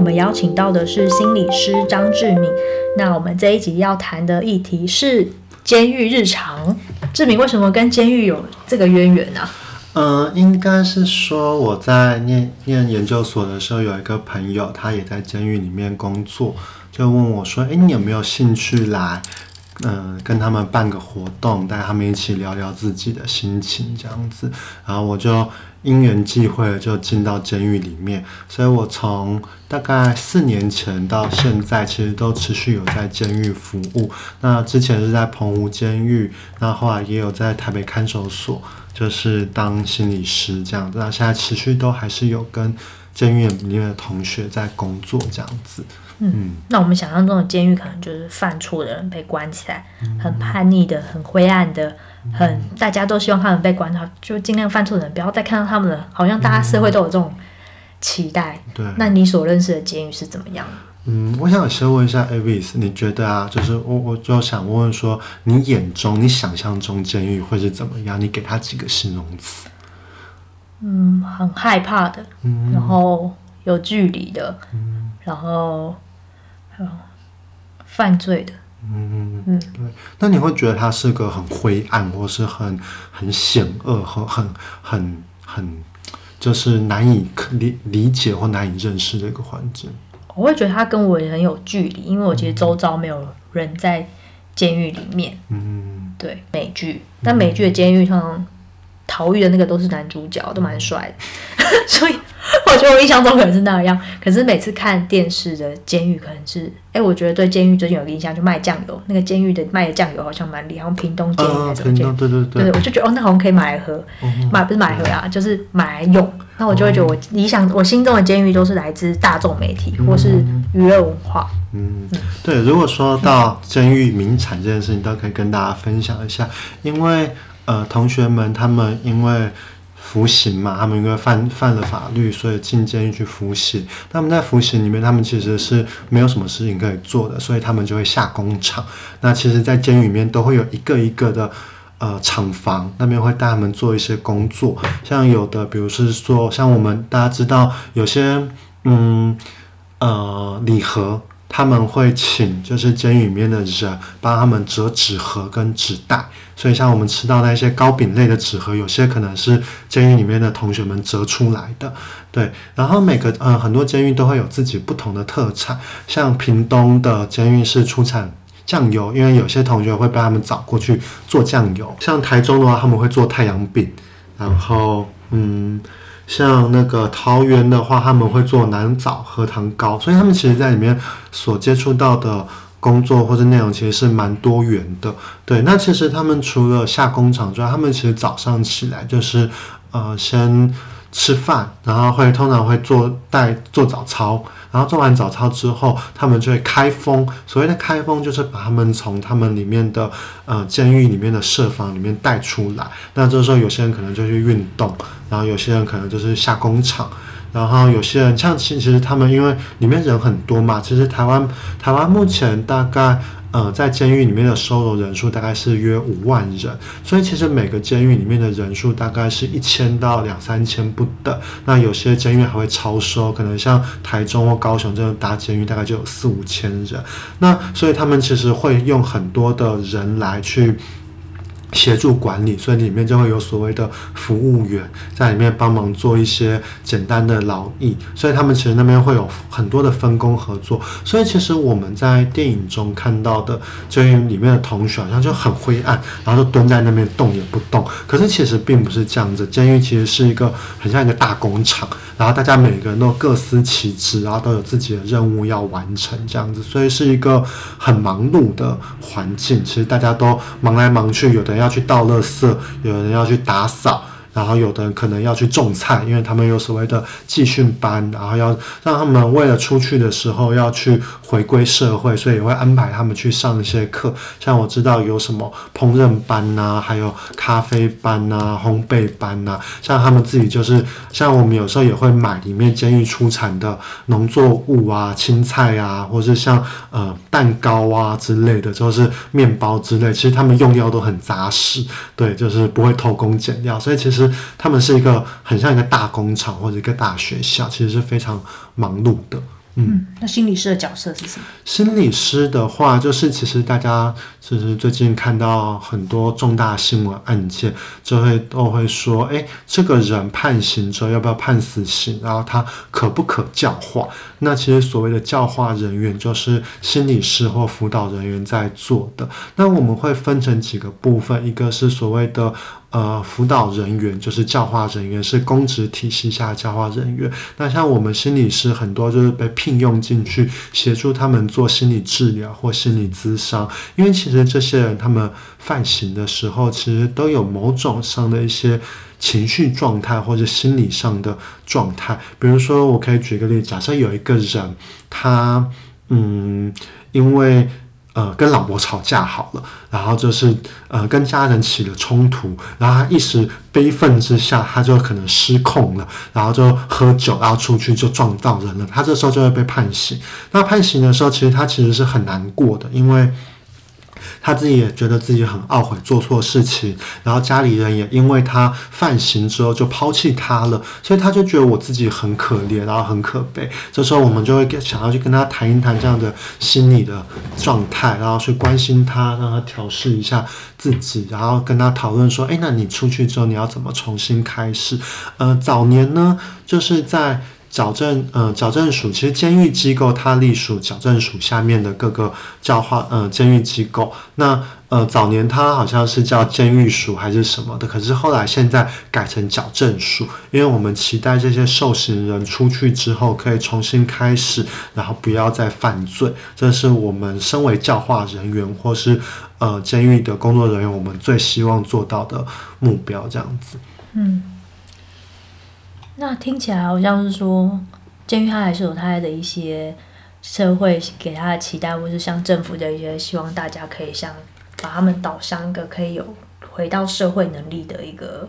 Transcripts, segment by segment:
我们邀请到的是心理师张志敏。那我们这一集要谈的议题是监狱日常。志敏为什么跟监狱有这个渊源呢？嗯、应该是说我在念念研究所的时候，有一个朋友，他也在监狱里面工作，就问我说：“诶，你有没有兴趣来？”嗯，跟他们办个活动，带他们一起聊聊自己的心情，这样子。然后我就因缘际会就进到监狱里面，所以我从大概四年前到现在，其实都持续有在监狱服务。那之前是在澎湖监狱，那后来也有在台北看守所，就是当心理师这样子。那现在持续都还是有跟监狱里面的同学在工作这样子。嗯，那我们想象中的监狱可能就是犯错的人被关起来，很叛逆的、很灰暗的、很大家都希望他们被关掉，就尽量犯错的人不要再看到他们了。好像大家社会都有这种期待。对，那你所认识的监狱是怎么样？嗯，我想先问一下 Avis，你觉得啊，就是我我就想问问说，你眼中、你想象中监狱会是怎么样？你给他几个形容词？嗯，很害怕的，嗯，然后有距离的，嗯，然后还有。犯罪的，嗯嗯，对。那你会觉得它是个很灰暗，或是很很险恶和很很很，就是难以理理解或难以认识的一个环境？我会觉得它跟我也很有距离，因为我其实周遭没有人在监狱里面。嗯，对，美剧，但美剧的监狱通常逃狱的那个都是男主角，都蛮帅的，所以。我觉得我印象中可能是那样，可是每次看电视的监狱可能是，哎、欸，我觉得对监狱最近有个印象，就卖酱油，那个监狱的卖的酱油好像蛮厉害，像屏东监狱那种监狱，对对对，对，我就觉得哦，那好像可以买来喝，嗯、买不是买来喝啊，就是买来用。那我就会觉得我理想，我心中的监狱都是来自大众媒体或是娱乐文化。嗯，对。如果说到监狱名产这件事情，都可以跟大家分享一下，因为呃，同学们他们因为。服刑嘛，他们因为犯犯了法律，所以进监狱去服刑。他们在服刑里面，他们其实是没有什么事情可以做的，所以他们就会下工厂。那其实，在监狱里面都会有一个一个的呃厂房，那边会带他们做一些工作。像有的，比如是说，像我们大家知道，有些嗯呃礼盒。他们会请就是监狱里面的人帮他们折纸盒跟纸袋，所以像我们吃到那些糕饼类的纸盒，有些可能是监狱里面的同学们折出来的。对，然后每个呃很多监狱都会有自己不同的特产，像屏东的监狱是出产酱油，因为有些同学会被他们找过去做酱油。像台中的话，他们会做太阳饼，然后嗯。像那个桃园的话，他们会做南枣核糖糕，所以他们其实在里面所接触到的工作或者内容其实是蛮多元的。对，那其实他们除了下工厂之外，他们其实早上起来就是呃先吃饭，然后会通常会做带做早操。然后做完早操之后，他们就会开封。所谓的开封，就是把他们从他们里面的呃监狱里面的设防里面带出来。那这时候，有些人可能就去运动，然后有些人可能就是下工厂，然后有些人像其其实他们因为里面人很多嘛，其实台湾台湾目前大概。呃，在监狱里面的收容人数大概是约五万人，所以其实每个监狱里面的人数大概是一千到两三千不等。那有些监狱还会超收，可能像台中或高雄这种大监狱，大概就有四五千人。那所以他们其实会用很多的人来去。协助管理，所以里面就会有所谓的服务员在里面帮忙做一些简单的劳役，所以他们其实那边会有很多的分工合作。所以其实我们在电影中看到的监狱里面的同学好像就很灰暗，然后就蹲在那边动也不动。可是其实并不是这样子，监狱其实是一个很像一个大工厂，然后大家每个人都各司其职，然后都有自己的任务要完成这样子，所以是一个很忙碌的环境。其实大家都忙来忙去，有的。要去倒垃圾，有人要去打扫。然后有的人可能要去种菜，因为他们有所谓的集训班，然后要让他们为了出去的时候要去回归社会，所以也会安排他们去上一些课。像我知道有什么烹饪班呐、还有咖啡班呐、烘焙班呐、像他们自己就是，像我们有时候也会买里面监狱出产的农作物啊、青菜啊，或是像呃蛋糕啊之类的，就是面包之类。其实他们用料都很扎实，对，就是不会偷工减料，所以其实。他们是一个很像一个大工厂或者一个大学校，其实是非常忙碌的。嗯，那心理师的角色是什么？心理师的话，就是其实大家其实最近看到很多重大新闻案件，就会都会说，哎，这个人判刑之后要不要判死刑？然后他可不可教化？那其实所谓的教化人员，就是心理师或辅导人员在做的。那我们会分成几个部分，一个是所谓的。呃，辅导人员就是教化人员，是公职体系下的教化人员。那像我们心理师很多就是被聘用进去协助他们做心理治疗或心理咨商，因为其实这些人他们犯行的时候，其实都有某种上的一些情绪状态或者心理上的状态。比如说，我可以举个例，假设有一个人，他嗯，因为。呃，跟老婆吵架好了，然后就是呃，跟家人起了冲突，然后他一时悲愤之下，他就可能失控了，然后就喝酒，然后出去就撞到人了，他这时候就会被判刑。那判刑的时候，其实他其实是很难过的，因为。他自己也觉得自己很懊悔做错事情，然后家里人也因为他犯行之后就抛弃他了，所以他就觉得我自己很可怜，然后很可悲。这时候我们就会想要去跟他谈一谈这样的心理的状态，然后去关心他，让他调试一下自己，然后跟他讨论说：诶，那你出去之后你要怎么重新开始？呃，早年呢，就是在。矫正，呃，矫正署其实监狱机构它隶属矫正署下面的各个教化，呃，监狱机构。那，呃，早年它好像是叫监狱署还是什么的，可是后来现在改成矫正署，因为我们期待这些受刑人出去之后可以重新开始，然后不要再犯罪。这是我们身为教化人员或是呃监狱的工作人员，我们最希望做到的目标，这样子。嗯。那听起来好像是说，监狱它还是有它的一些社会给他的期待，或是像政府的一些希望，大家可以像把他们导向一个可以有回到社会能力的一个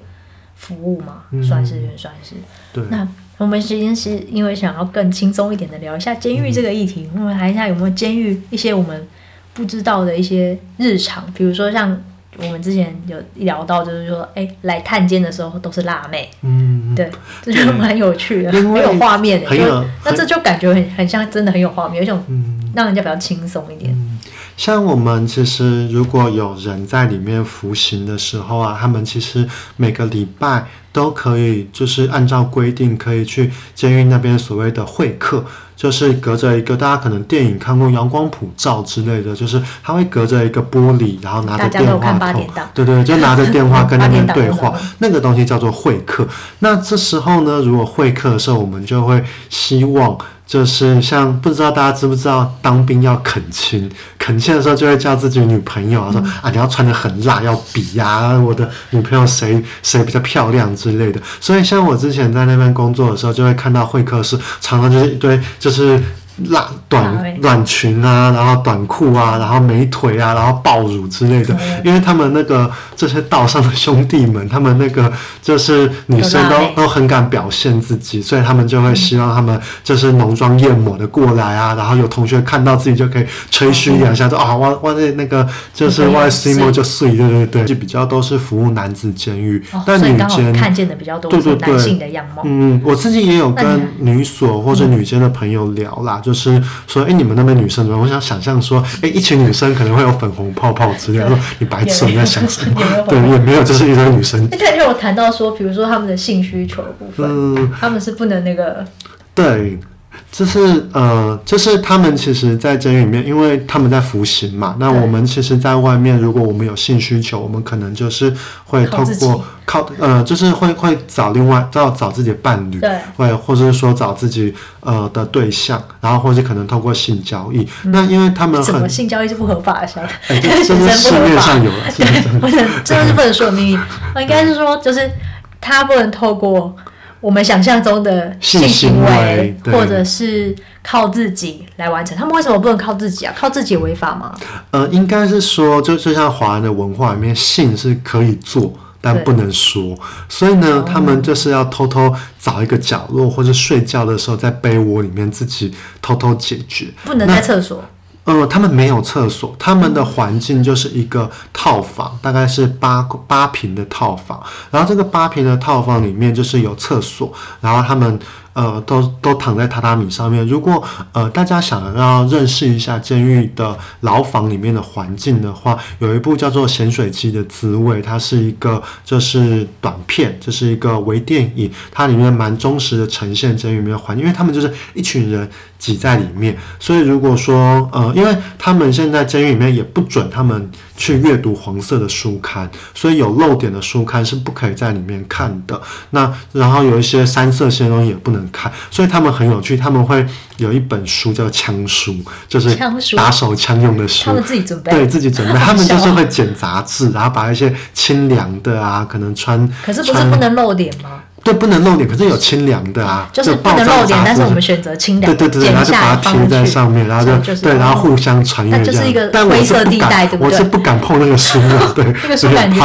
服务嘛，嗯、算是也算是。对。那我们今天是因为想要更轻松一点的聊一下监狱这个议题，嗯、我们谈一下有没有监狱一些我们不知道的一些日常，比如说像。我们之前有聊到，就是说，哎，来探监的时候都是辣妹，嗯，对，这就蛮有趣的，很有画面的，就那这就感觉很很像，真的很有画面，有一种让人家比较轻松一点。嗯，像我们其实如果有人在里面服刑的时候啊，他们其实每个礼拜都可以，就是按照规定可以去监狱那边所谓的会客。就是隔着一个，大家可能电影看过阳光普照之类的，就是他会隔着一个玻璃，然后拿着电话筒，对对，就拿着电话跟那边 对话，那个东西叫做会客。那这时候呢，如果会客的时候，我们就会希望。就是像不知道大家知不知道当兵要恳亲，恳亲的时候就会叫自己女朋友啊说啊，你要穿得很辣，要比呀、啊，我的女朋友谁谁比较漂亮之类的。所以像我之前在那边工作的时候，就会看到会客室常常就是一堆就是。拉短短裙啊，然后短裤啊，然后美腿啊，然后爆乳之类的，因为他们那个这些道上的兄弟们，他们那个就是女生都都很敢表现自己，所以他们就会希望他们就是浓妆艳抹的过来啊，然后有同学看到自己就可以吹嘘两下，说啊，我我那那个就是外 C 模就碎，对对对，就比较都是服务男子监狱，但女监看见的比较多，对对对，男性的样貌。嗯，我自己也有跟女所或者女监的朋友聊啦，就。是说，哎、欸，你们那边女生怎么？我想想象说，哎、欸，一群女生可能会有粉红泡泡之类的。说你白痴，你在想什么？对，也没有，就是一堆女生。那刚才有谈到说，比如说他们的性需求部分，嗯，他们是不能那个。对。就是呃，就是他们其实，在监狱里面，因为他们在服刑嘛。那我们其实，在外面，如果我们有性需求，我们可能就是会透过靠，靠呃，就是会会找另外找找自己的伴侣，对，会或者是说找自己呃的对象，然后或者可能透过性交易。嗯、那因为他们很什么性交易是不合法的，晓得？哎，这是 市面上有了，是不是？真的是不能说秘密。我应该是说，就是他不能透过。我们想象中的性行为，或者是靠自己来完成，他们为什么不能靠自己啊？靠自己违法吗？呃，应该是说，就就像华人的文化里面，性是可以做，但不能说。所以呢，他们就是要偷偷找一个角落，或者睡觉的时候在被窝里面自己偷偷解决，不能在厕所。呃，他们没有厕所，他们的环境就是一个套房，大概是八八平的套房。然后这个八平的套房里面就是有厕所，然后他们呃，都都躺在榻榻米上面。如果呃大家想要认识一下监狱的牢房里面的环境的话，有一部叫做《咸水鸡的滋味》，它是一个就是短片，这、是一个微电影，它里面蛮忠实的呈现监狱里面的环境，因为他们就是一群人挤在里面，所以如果说呃，因为他们现在监狱里面也不准他们去阅读黄色的书刊，所以有漏点的书刊是不可以在里面看的。那然后有一些三色线的东西也不能看，所以他们很有趣，他们会有一本书叫枪书，就是打手枪用的书，他们自己准备，对自己准备，他们就是会剪杂志，然后把一些清凉的啊，可能穿，可是不是不能露脸吗？对，不能露脸，可是有清凉的啊，就是不能露脸，但是我们选择清凉。对对对，然后就把它贴在上面，然后就对，然后互相传阅这样。但灰色地带，对不对？我是不敢碰那个书的，对，那个书感觉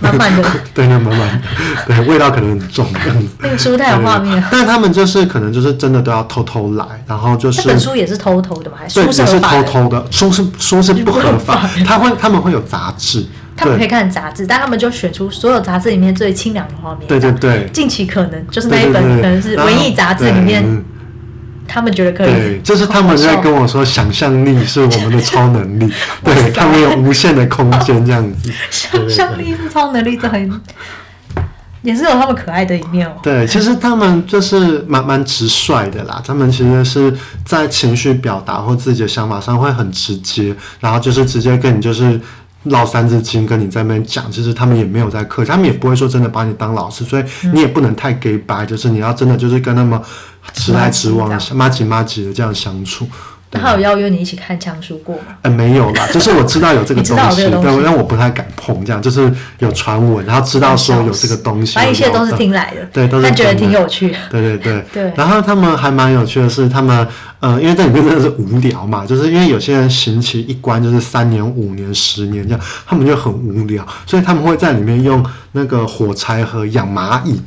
满满的，对，那满满，对，味道可能很重这样子。那个书太有画面。但他们就是可能就是真的都要偷偷来，然后就是。这本书也是偷偷的吗？还是书是偷偷的？书是书是不合法，他会他们会有杂志。他们可以看杂志，但他们就选出所有杂志里面最清凉的画面。对对对，近期可能就是那一本，可能是文艺杂志里面，他们觉得可以。对，就是他们在跟我说，想象力是我们的超能力，对他们有无限的空间这样子。想象力是超能力，这很也是有他们可爱的一面哦。对，其实他们就是蛮蛮直率的啦，他们其实是在情绪表达或自己的想法上会很直接，然后就是直接跟你就是。唠三字经跟你在那边讲，其实他们也没有在客气，他们也不会说真的把你当老师，所以你也不能太给白，就是你要真的就是跟他们直来直往、麻吉麻吉的这样相处。他有邀约你一起看枪书过吗？呃，没有啦，就是我知道有这个东西，对，但我不太敢碰，这样就是有传闻，然后知道说有这个东西，反正一切都是听来的，对，都是觉得挺有趣的，对对对 对。然后他们还蛮有趣的是，他们呃，因为在里面真的是无聊嘛，就是因为有些人刑期一关就是三年、五年、十年这样，他们就很无聊，所以他们会在里面用那个火柴盒养蚂蚁，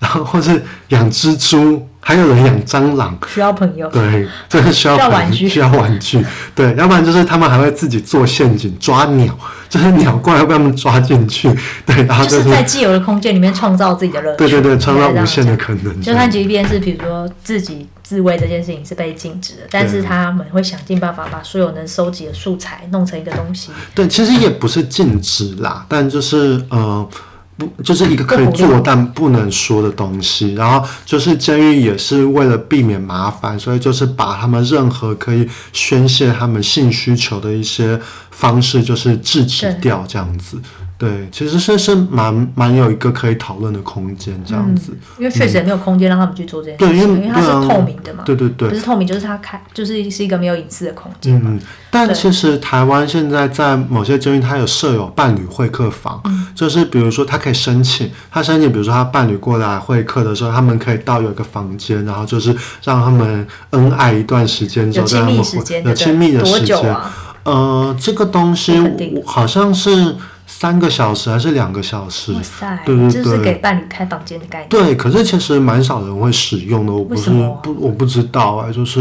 然后或是养蜘蛛。还有人养蟑螂，需要朋友。对，这是需要玩具，需要玩具。对，要不然就是他们还会自己做陷阱抓鸟，就是鸟过来会被他们抓进去。对，然后就是在既有的空间里面创造自己的乐趣。对对对，创造无限的可能。就算即便是比如说自己自慰这件事情是被禁止的，但是他们会想尽办法把所有能收集的素材弄成一个东西。对，其实也不是禁止啦，但就是呃。不，就是一个可以做但不能说的东西。然后就是监狱也是为了避免麻烦，所以就是把他们任何可以宣泄他们性需求的一些方式，就是制止掉这样子。对，其实是是蛮蛮有一个可以讨论的空间这样子，嗯、因为确实也没有空间让他们去做这件事情，对，因为因为它是透明的嘛，对对对，不是透明就是它开，就是是一个没有隐私的空间。嗯，但其实台湾现在在某些监狱，它有设有伴侣会客房，嗯、就是比如说他可以申请，他申请，比如说他伴侣过来会客的时候，他们可以到有一个房间，然后就是让他们恩爱一段时间之后，有亲密时间，有亲密的时间，啊、呃，这个东西好像是。三个小时还是两个小时？哇塞！对对对，就是给伴侣开房间的概念。对，可是其实蛮少人会使用的，我不是不我不知道啊，就是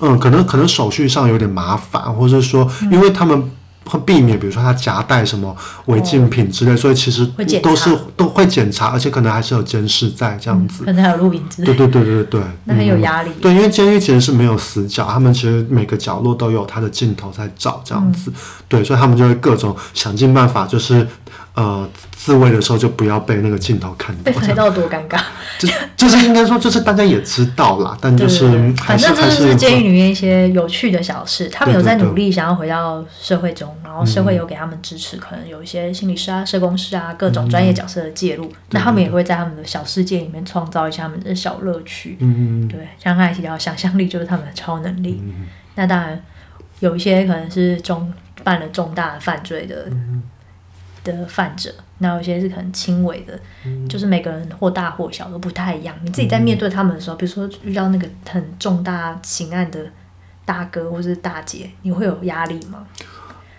嗯，可能可能手续上有点麻烦，或者说因为他们。会避免，比如说他夹带什么违禁品之类，哦、所以其实都是会都会检查，而且可能还是有监视在这样子，嗯、可能还有录影之类。对对对对对，那很有压力、嗯。对，因为监狱其实是没有死角，他们其实每个角落都有他的镜头在照这样子，嗯、对，所以他们就会各种想尽办法，就是。呃，自慰的时候就不要被那个镜头看到，被拍到多尴尬。就就是应该说，就是大家也知道啦，但就是反正这就是监狱里面一些有趣的小事。他们有在努力想要回到社会中，然后社会有给他们支持，可能有一些心理师啊、社工师啊各种专业角色的介入。那他们也会在他们的小世界里面创造一下他们的小乐趣。嗯嗯，对，像刚才提到，想象力就是他们的超能力。那当然有一些可能是中犯了重大犯罪的。的犯者，那有些是很轻微的，嗯、就是每个人或大或小都不太一样。你自己在面对他们的时候，嗯、比如说遇到那个很重大刑案的大哥或是大姐，你会有压力吗？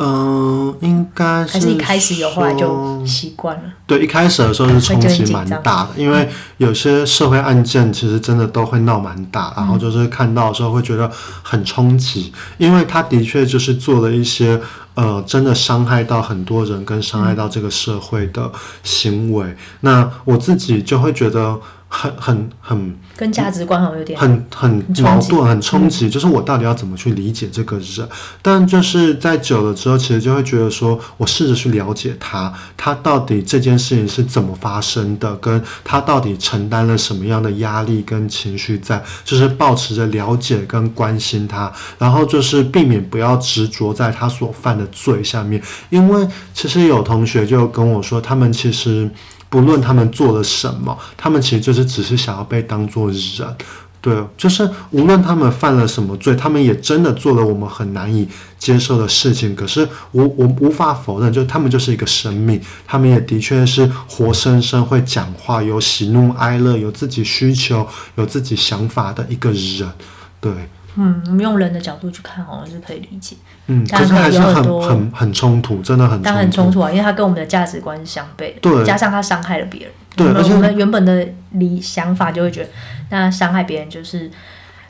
嗯，应该是。还是一开始有，后来就习惯了。对，一开始的时候是冲击蛮大的，因为有些社会案件其实真的都会闹蛮大，嗯、然后就是看到的时候会觉得很冲击，因为他的确就是做了一些呃，真的伤害到很多人跟伤害到这个社会的行为。那我自己就会觉得。很很很跟价值观好像有点很很矛盾，很冲击，就是我到底要怎么去理解这个人？嗯、但就是在久了之后，其实就会觉得说，我试着去了解他，他到底这件事情是怎么发生的，跟他到底承担了什么样的压力跟情绪在，就是保持着了解跟关心他，然后就是避免不要执着在他所犯的罪下面，因为其实有同学就跟我说，他们其实。不论他们做了什么，他们其实就是只是想要被当作人，对，就是无论他们犯了什么罪，他们也真的做了我们很难以接受的事情。可是我我无法否认，就他们就是一个生命，他们也的确是活生生会讲话、有喜怒哀乐、有自己需求、有自己想法的一个人，对。嗯，我们用人的角度去看，好像是可以理解。嗯，但是还是很很很冲突，真的很突。但很冲突啊，因为他跟我们的价值观是相悖的。对，加上他伤害了别人。对，我们我们原本的理想法就会觉得，那伤害别人就是，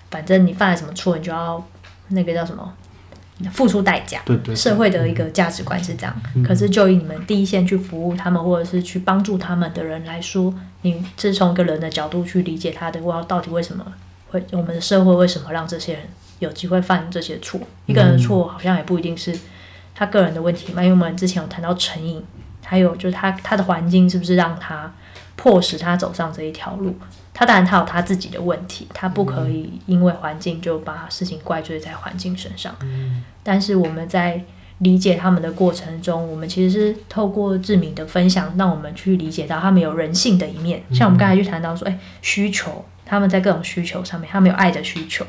反正你犯了什么错，你就要那个叫什么，付出代价。对，对对。社会的一个价值观是这样。嗯、可是就以你们第一线去服务他们，或者是去帮助他们的人来说，你是从一个人的角度去理解他的，哇，到底为什么？会，我们的社会为什么让这些人有机会犯这些错？一个人的错好像也不一定是他个人的问题嘛。因为我们之前有谈到成瘾，还有就是他他的环境是不是让他迫使他走上这一条路？他当然他有他自己的问题，他不可以因为环境就把事情怪罪在环境身上。但是我们在理解他们的过程中，我们其实是透过志明的分享，让我们去理解到他们有人性的一面。像我们刚才就谈到说，哎，需求。他们在各种需求上面，他们有爱的需求，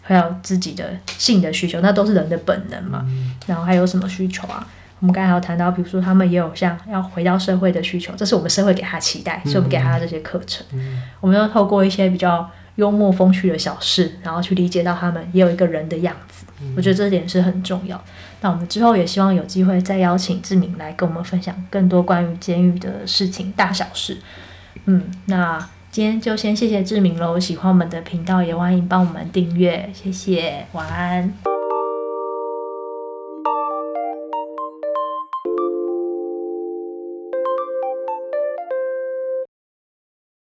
还有自己的性的需求，那都是人的本能嘛。嗯、然后还有什么需求啊？我们刚才有谈到，比如说他们也有像要回到社会的需求，这是我们社会给他期待，所以我们给他的这些课程。嗯、我们要透过一些比较幽默风趣的小事，然后去理解到他们也有一个人的样子。嗯、我觉得这点是很重要。那我们之后也希望有机会再邀请志明来跟我们分享更多关于监狱的事情大小事。嗯，那。今天就先谢谢志明喽，喜欢我们的频道也欢迎帮我们订阅，谢谢，晚安。